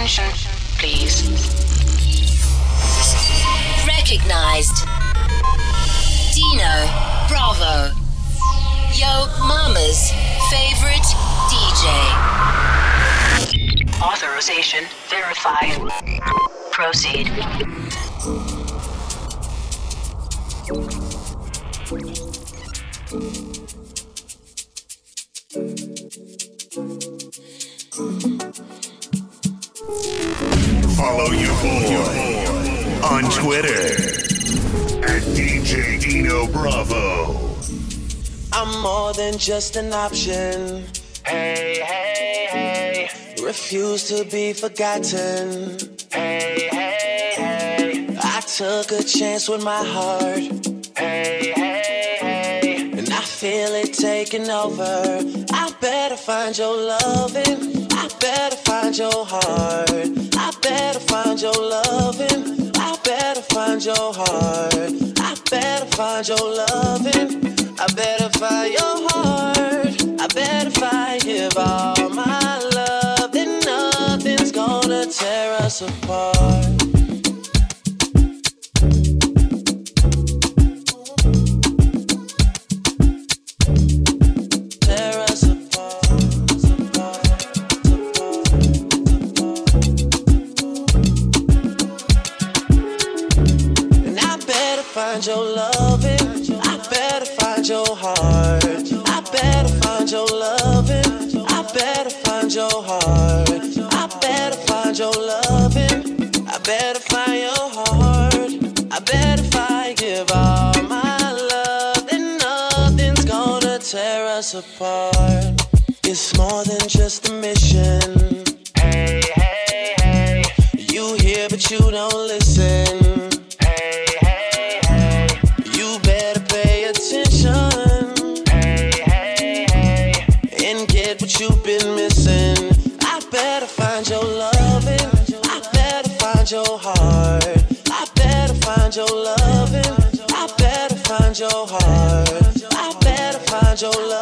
Attention, please. Recognized. Dino Bravo. Yo Mama's favorite DJ. Authorization verified. Proceed. Follow your boy on Twitter at DJ Dino Bravo. I'm more than just an option. Hey, hey, hey. Refuse to be forgotten. Hey, hey, hey. I took a chance with my heart. Taking over. I better find your loving. I better find your heart. I better find your loving. I better find your heart. I better find your loving. I better find your heart. I better find give all my love. Then nothing's gonna tear us apart. What you've been missing. I better find your loving. I better find your heart. I better find your loving. I better find your heart. I better find your loving.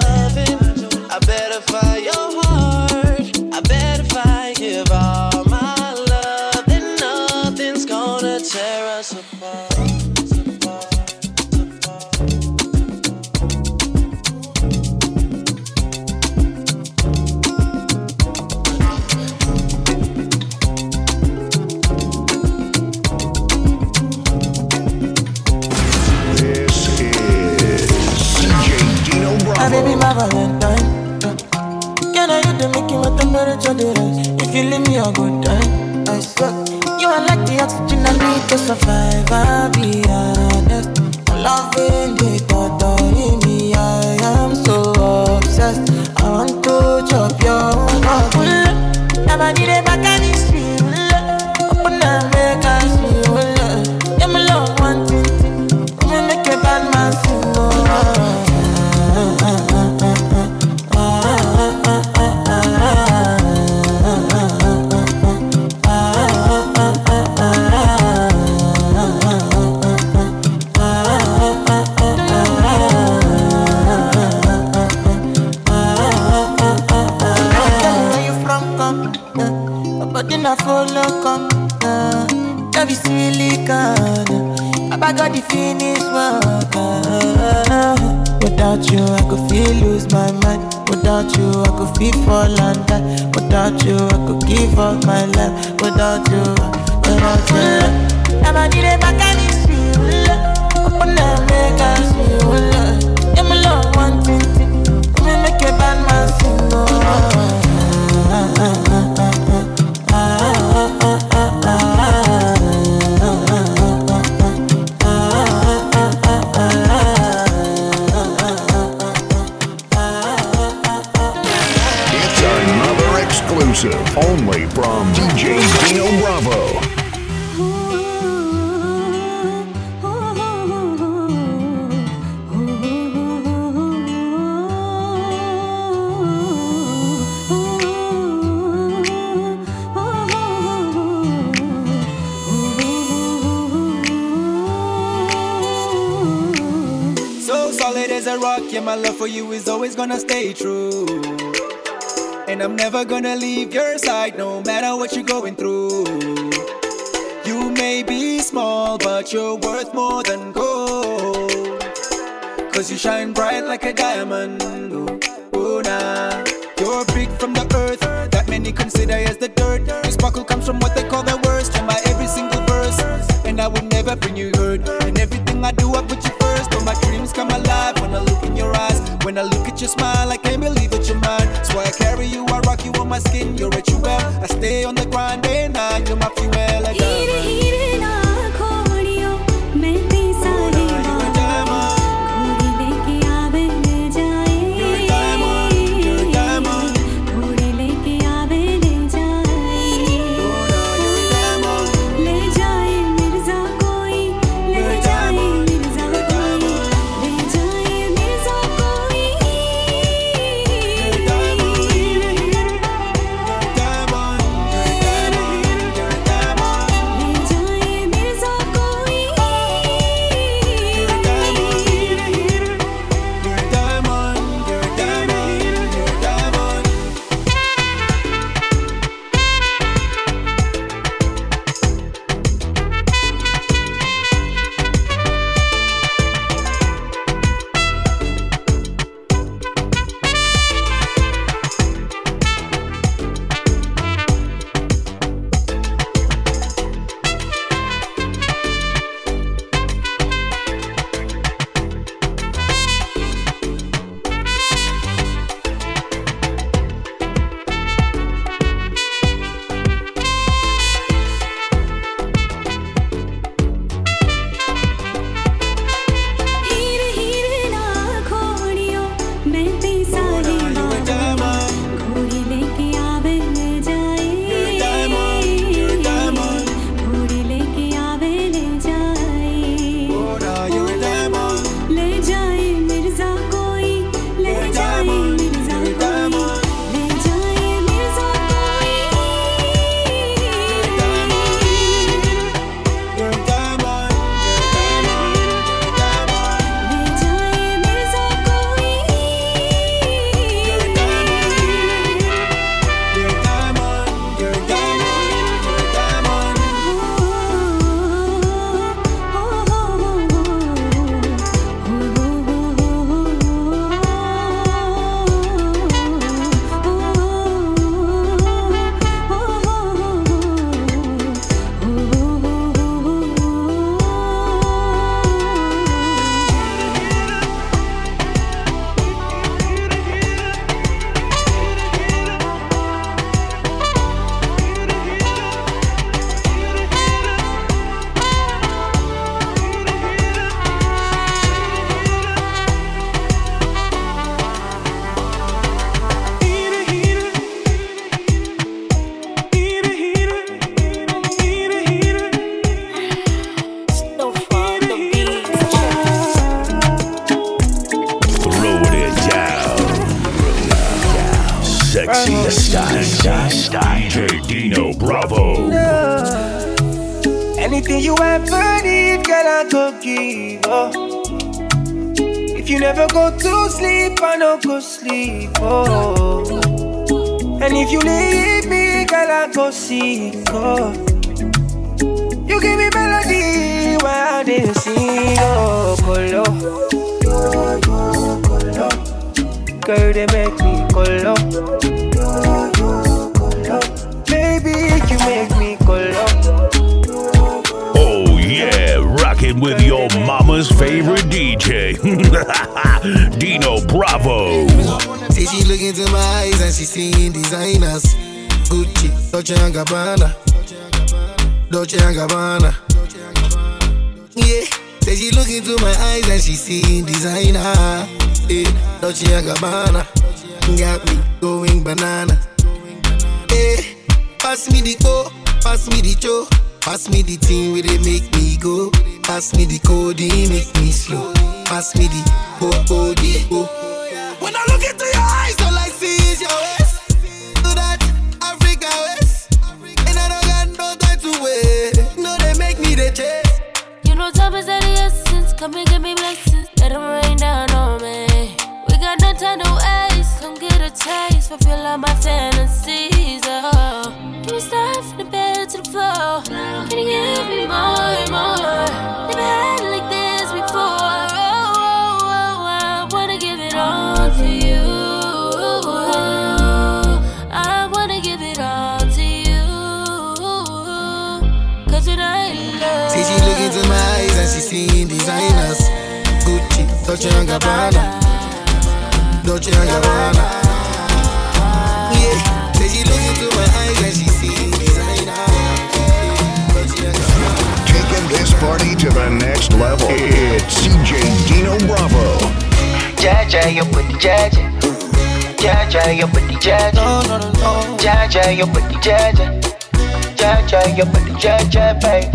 My Valentine. uh. Can I hit the making my temperature the rise? If you leave me a good time, I swear. You are like the oxygen I need to survive. I'll be honest. I'm loving the thought of me. I am so obsessed. I want to chop your Then I follow, come. Uh, love is really kind. I got the finish work. Uh, without you, I could feel lose my mind. Without you, I could feel fall and die. Without you, I could give up my life. Without you, without you. Never need a back and it's real. Open and make us feel. Yeah, my love, one thing. thing. Me make a bad man sing. Exclusive only from DJ Dino Bravo. So solid as a rock, yeah, my love for you is always gonna stay true. And I'm never gonna leave your side no matter what you're going through. You may be small, but you're worth more than gold. Cause you shine bright like a diamond. Oh, oh nah. You're big from the earth that many consider as the dirt. Your sparkle comes from what they call the worst. From my every single verse. And I will never bring you hurt. And everything I do, I put you first. But my dreams come alive when I look in your eyes. When I look at your smile, I can't believe skin. You're a I go sleep. Oh. And if you leave me, girl, I go seek. Oh. You give me melody while I didn't sing. Oh, colo. Girl, they make me colo. Baby, you make me colo. Oh yeah, rocking with your mama's favorite DJ, Dino Bravo. Say she look into my eyes and she seeing designers. Gucci, Dolce and Gabbana. Dolce and Gabbana. Yeah. Say she look into my eyes and she seeing designer. Yeah. Dolce and Gabbana. Got me going banana. Yeah. Pass me the co, pass me the cho, pass me the thing where they make me go. Pass me the code, make me slow. Pass me the ho ho the ho. When I look into your eyes, all I see is your waist. Do that Africa waist, and I don't got no time to wait. No, they make me the chase. You know time is of the essence. Come and give me blessings. Let them rain down on me. We got no time to waste. Come get a taste. fulfill all my fantasies. Oh, can you start from the bed to the floor? Can you give me more and more? Never had See, she look into my eyes and she seeing designers. Gucci, Dolce and Gabbana. Dolce and Gabbana. Yeah. Say she look into my eyes and she seeing designers. Dolce and Gabbana. Taking this party to the next level. It's DJ Dino Bravo. Jaja, your booty, Jaja. Jaja, your booty, Jaja. No, no, no, no. Jaja, your booty, Jaja. Jaja, your booty, Jaja, baby.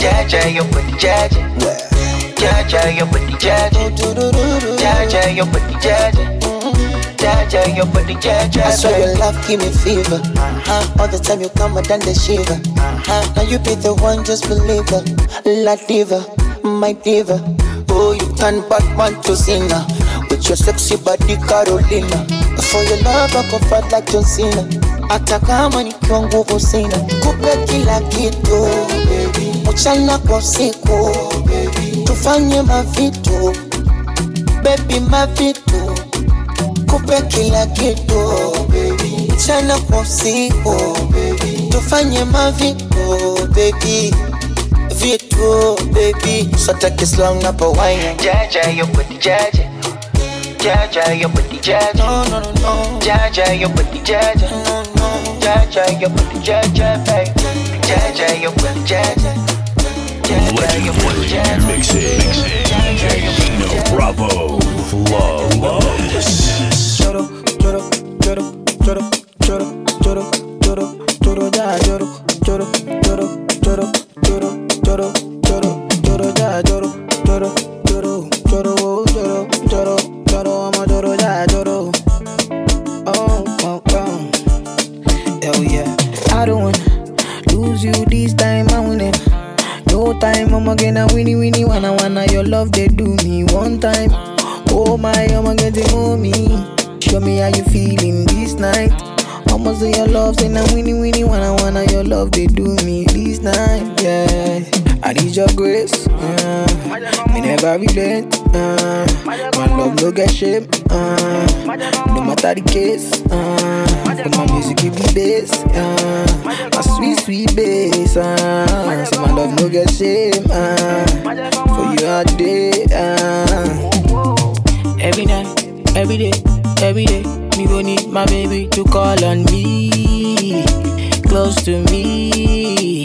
Jaja, your booty, Jaja. Jaja, your booty, Jaja. Jaja, your booty, Jaja. Jaja, your booty, Jaja, I swear your love give me fever. Uh-huh. All the time you come and then the shiver. Uh-huh. Now you be the one, just believe it. La diva, my diva. Oh, you turn Batman to Cena. With your sexy body, Carolina. For your love, I go fight like John Cena. Hata kama ni nguvu sina, kupe kila kitu mchana kwa usiku, tufanye mavitu baby, mavitu kupe kila kitu mchana kwa usiku tufanye mavitu baby vitu baby. Na pawaina Jaja, your booty, Jaja. Jaja, no no no no. Jaja, your booty, Jaja. no your booty, Jaja, baby. Jaja, your booty, Jaja. Jaja, your booty, Legendary mixing. DJ Dino Bravo. Flawless. choro choro choro choro choro choro choro choro choro winnie winnie wanna wanna your love they do me this night. Yeah, I need your grace. Uh, me never relent. Uh, my love no get shame. Uh, no matter the case. Uh, but my music give me bass. Uh, my sweet sweet bass. Uh, say my love no get shame. Uh, for you all day. Uh, every night, every day, every day. Me go need my baby to call on me, close to me.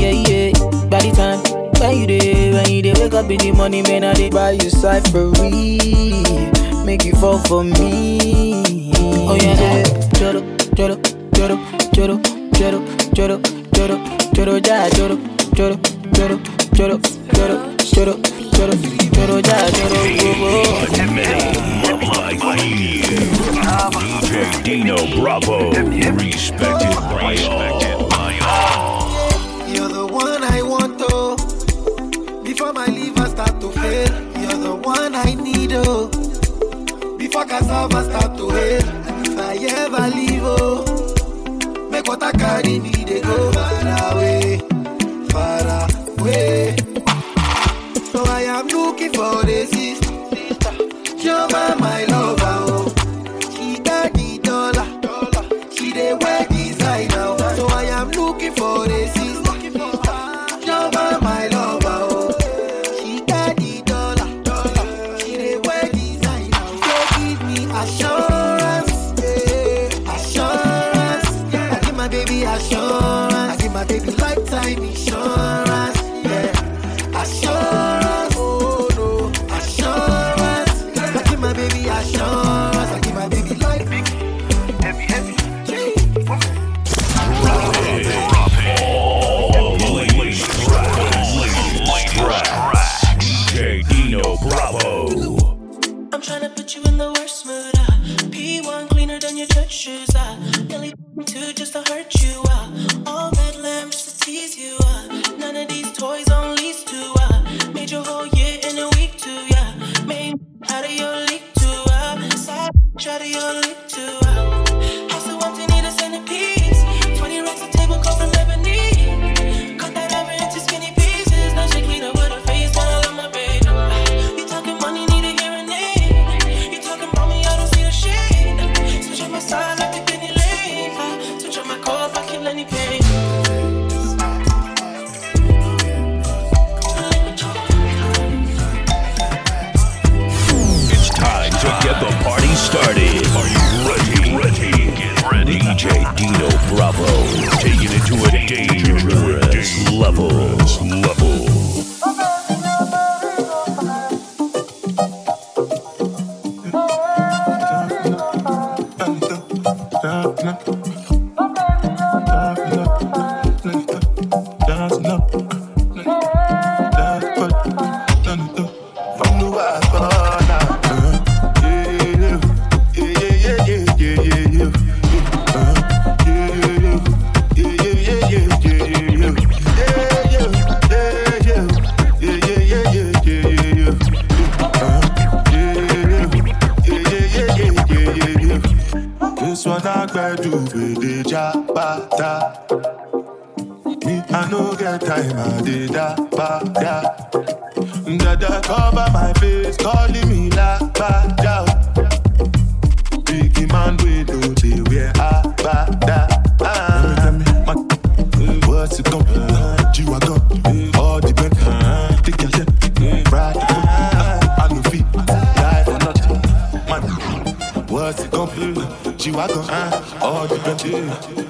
Yeah yeah. By the time when you day, when you day, wake up in the morning, man, I dey buy you for Make you fall for me. Oh yeah, yeah. Joro, joro, joro, joro, joro, joro, joro, joro, ja, joro, joro, joro, joro, joro, joro, joro, joro, ja, joro, oh, oh. Love. DJ Dino Bravo. Respected by all. You're the one I want, oh. Before my liver start to fail, you're the one I need, oh. Before cassava start to hail, and if I ever leave, dey see church shoes. I really too just to hurt you. I all red lamps to tease you. I none of these toys on lease too. I made your whole year in a week too. Yeah, made out of your league too. I side out of your swana gbedu we dey ja bata. Me, I no get time, I dey da bada. Dada cover my face, calling me la bada. Big man with do. G-Wagon, uh, all the bent,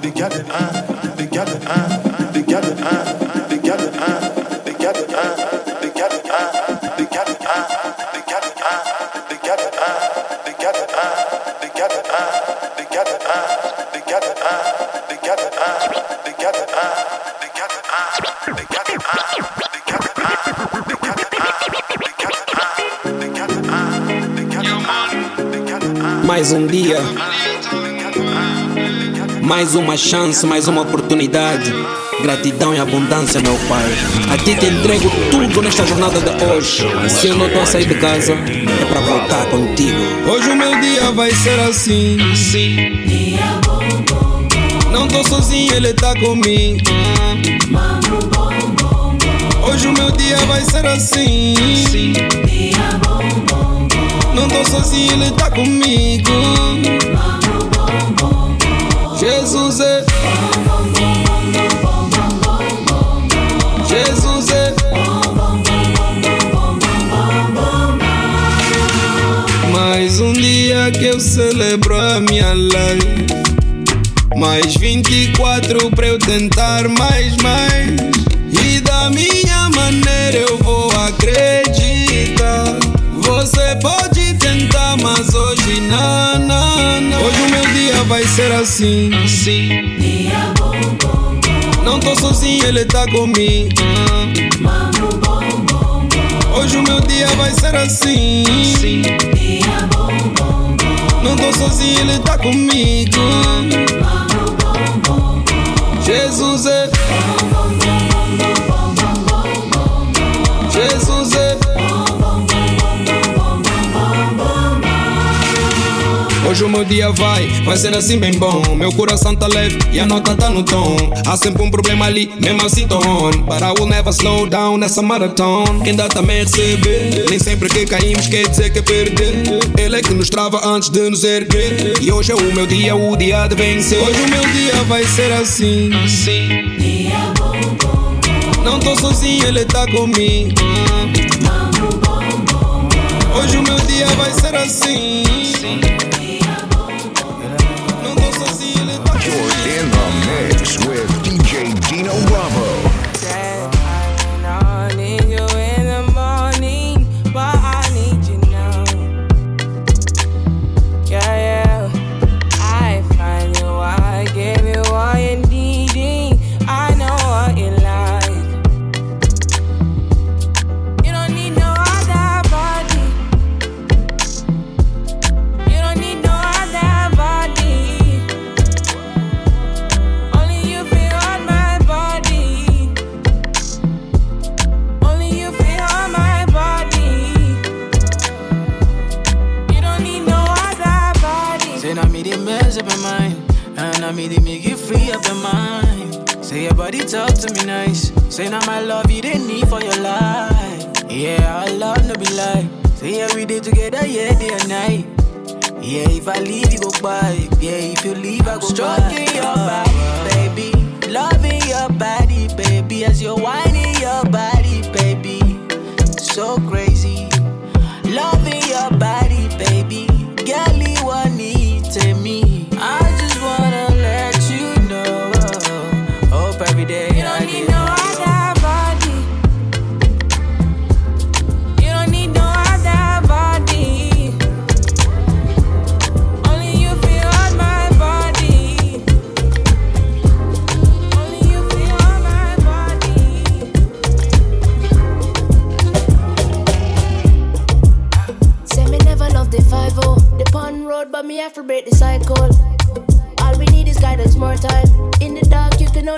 they got it, uh, they got it, uh, they got it, uh, they got it, uh, they got it, uh, they got it, uh, they got it, uh, they got uh, they got uh, they got uh, they got uh, they got uh, they got uh, they got uh, they got uh, they got uh, they got uh, they got uh, they got uh, they got uh, they got uh, they got uh, they uh. Mais um dia, mais uma chance, mais uma oportunidade. Gratidão e abundância, meu Pai. A ti te entrego tudo nesta jornada de hoje. Se eu não estou a sair de casa, é para voltar contigo. Hoje o meu dia vai ser assim. Não tô sozinho, ele tá comigo. Hoje o meu dia vai ser assim. Não tô sozinho, ele tá comigo. Jesus é. Jesus é. Mais um dia que eu celebro a minha life. Mais 24 pra eu tentar mais, mais. E da minha maneira eu vou acreditar. Você pode tentar, mas hoje na, na, na. Hoje o meu dia vai ser assim. assim. Dia bom, bom, bom. Não tô sozinho, ele tá comigo. Mano, bom, bom, bom. Hoje o meu dia vai ser assim. assim. Dia bom, bom, bom. Não tô sozinho, ele tá comigo. Mano, bom, bom, bom. Jesus é. Hoje o meu dia vai, vai ser assim bem bom. Meu coração tá leve e a nota tá no tom. Há sempre um problema ali, mesmo assim tô on. But I will never slow down nessa maratona. Quem dá também recebe. Nem sempre que caímos quer dizer que é perder. Ele é que nos trava antes de nos erguer. E hoje é o meu dia, o dia de vencer. Hoje o meu dia vai ser assim. assim. Não tô sozinho, ele tá comigo. Hoje o meu dia vai ser assim. Me they make you free up your mind. Say your body talk to me nice. Say now my love you they need for your life. Yeah, I love no be lie. Say every day together, yeah, day and night. Yeah, if I leave you go by. Yeah, if you leave I go Stroking your body, baby. Loving your body, baby. As you're whining your body, baby. So crazy. Loving your body, baby. Girl, you want to me. I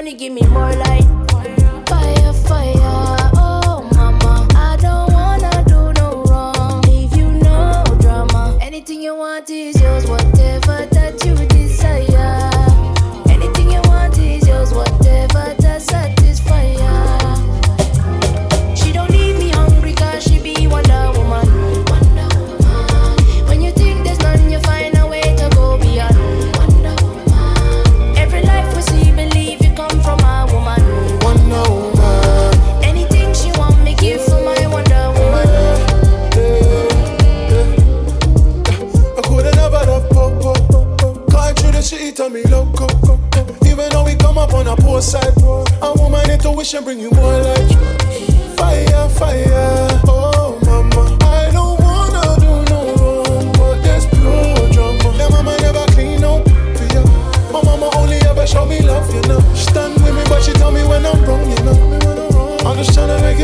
you give me more light.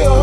Up